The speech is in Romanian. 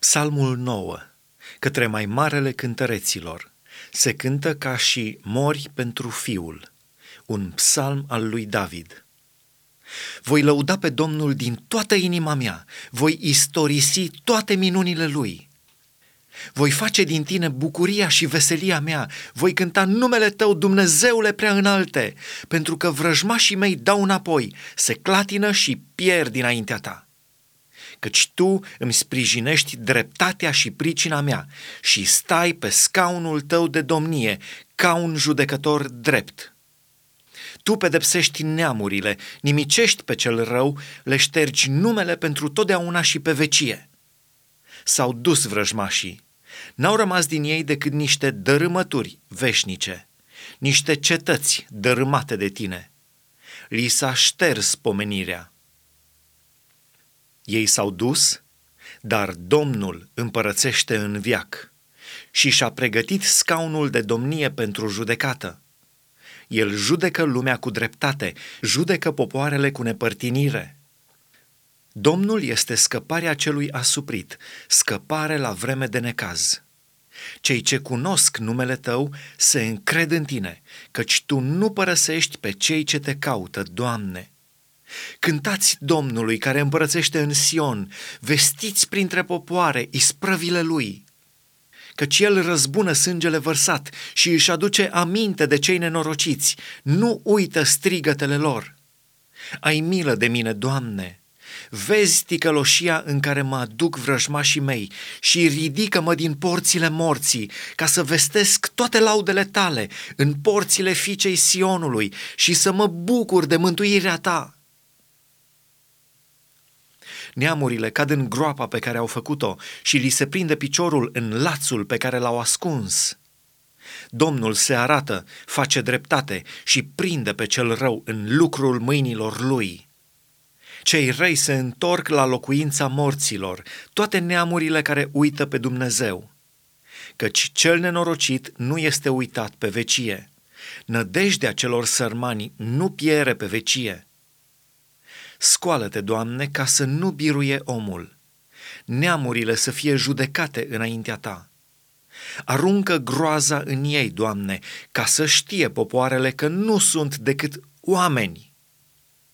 Psalmul 9, către mai marele cântăreților, se cântă ca și mori pentru fiul, un psalm al lui David. Voi lăuda pe Domnul din toată inima mea, voi istorisi toate minunile lui. Voi face din tine bucuria și veselia mea, voi cânta numele tău, Dumnezeule prea înalte, pentru că vrăjmașii mei dau înapoi, se clatină și pierd dinaintea ta căci tu îmi sprijinești dreptatea și pricina mea și stai pe scaunul tău de domnie ca un judecător drept. Tu pedepsești neamurile, nimicești pe cel rău, le ștergi numele pentru totdeauna și pe vecie. S-au dus vrăjmașii, n-au rămas din ei decât niște dărâmături veșnice, niște cetăți dărâmate de tine. Li s-a șters pomenirea ei s-au dus, dar Domnul împărățește în viac și și-a pregătit scaunul de domnie pentru judecată. El judecă lumea cu dreptate, judecă popoarele cu nepărtinire. Domnul este scăparea celui asuprit, scăpare la vreme de necaz. Cei ce cunosc numele tău se încred în tine, căci tu nu părăsești pe cei ce te caută, Doamne. Cântați Domnului care împărățește în Sion, vestiți printre popoare isprăvile Lui, căci El răzbună sângele vărsat și își aduce aminte de cei nenorociți, nu uită strigătele lor. Ai milă de mine, Doamne, vezi ticăloșia în care mă aduc vrăjmașii mei și ridică-mă din porțile morții, ca să vestesc toate laudele tale în porțile fiicei Sionului și să mă bucur de mântuirea ta. Neamurile cad în groapa pe care au făcut-o și li se prinde piciorul în lațul pe care l-au ascuns. Domnul se arată, face dreptate și prinde pe cel rău în lucrul mâinilor lui. Cei răi se întorc la locuința morților, toate neamurile care uită pe Dumnezeu. Căci cel nenorocit nu este uitat pe vecie. Nădejdea celor sărmani nu piere pe vecie. Scoală-te, Doamne, ca să nu biruie omul, neamurile să fie judecate înaintea ta. Aruncă groaza în ei, Doamne, ca să știe popoarele că nu sunt decât oameni